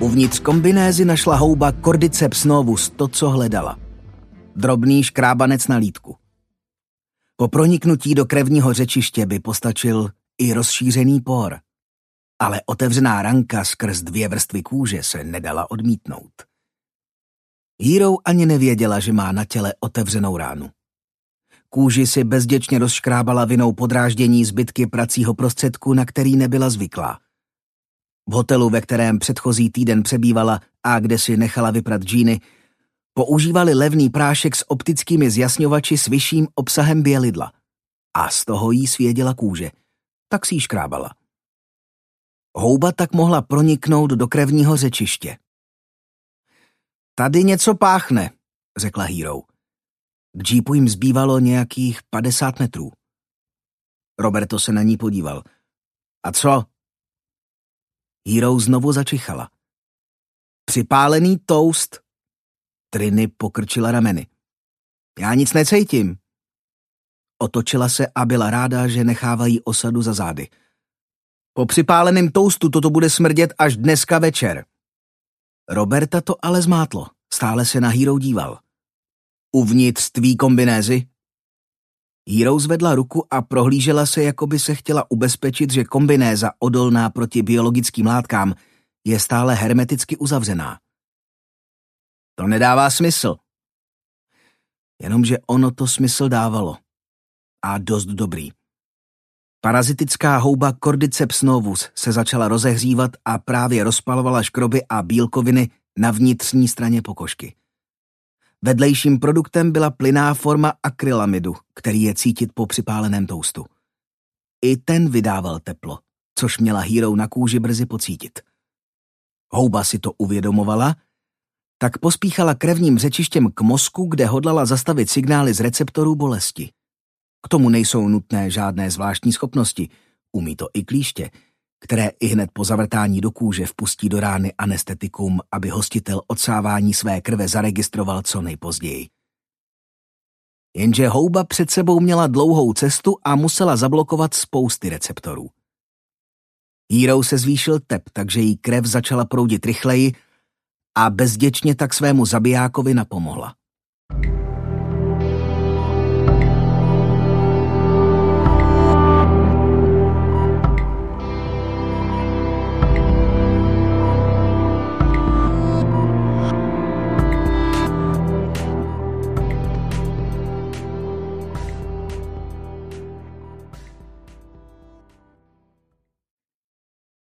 Uvnitř kombinézy našla houba Cordyceps novus to, co hledala. Drobný škrábanec na lítku. Po proniknutí do krevního řečiště by postačil i rozšířený por, ale otevřená ranka skrz dvě vrstvy kůže se nedala odmítnout. Hero ani nevěděla, že má na těle otevřenou ránu. Kůži si bezděčně rozškrábala vinou podráždění zbytky pracího prostředku, na který nebyla zvyklá. V hotelu, ve kterém předchozí týden přebývala a kde si nechala vyprat džíny, používali levný prášek s optickými zjasňovači s vyšším obsahem bělidla. A z toho jí svěděla kůže. Tak si ji škrábala. Houba tak mohla proniknout do krevního řečiště. Tady něco páchne, řekla Hero. K džípu jim zbývalo nějakých 50 metrů. Roberto se na ní podíval. A co? Hero znovu začichala. Připálený toast. Triny pokrčila rameny. Já nic necejtím. Otočila se a byla ráda, že nechávají osadu za zády. Po připáleném toustu toto bude smrdět až dneska večer. Roberta to ale zmátlo. Stále se na Hero díval. Uvnitř tvý kombinézy? Hero zvedla ruku a prohlížela se, jako by se chtěla ubezpečit, že kombinéza odolná proti biologickým látkám je stále hermeticky uzavřená. To nedává smysl. Jenomže ono to smysl dávalo. A dost dobrý. Parazitická houba Cordyceps novus se začala rozehřívat a právě rozpalovala škroby a bílkoviny na vnitřní straně pokožky. Vedlejším produktem byla plyná forma akrylamidu, který je cítit po připáleném toustu. I ten vydával teplo, což měla Hero na kůži brzy pocítit. Houba si to uvědomovala, tak pospíchala krevním řečištěm k mozku, kde hodlala zastavit signály z receptorů bolesti. K tomu nejsou nutné žádné zvláštní schopnosti, umí to i klíště, které i hned po zavrtání do kůže vpustí do rány anestetikum, aby hostitel odsávání své krve zaregistroval co nejpozději. Jenže houba před sebou měla dlouhou cestu a musela zablokovat spousty receptorů. Hero se zvýšil tep, takže jí krev začala proudit rychleji a bezděčně tak svému zabijákovi napomohla.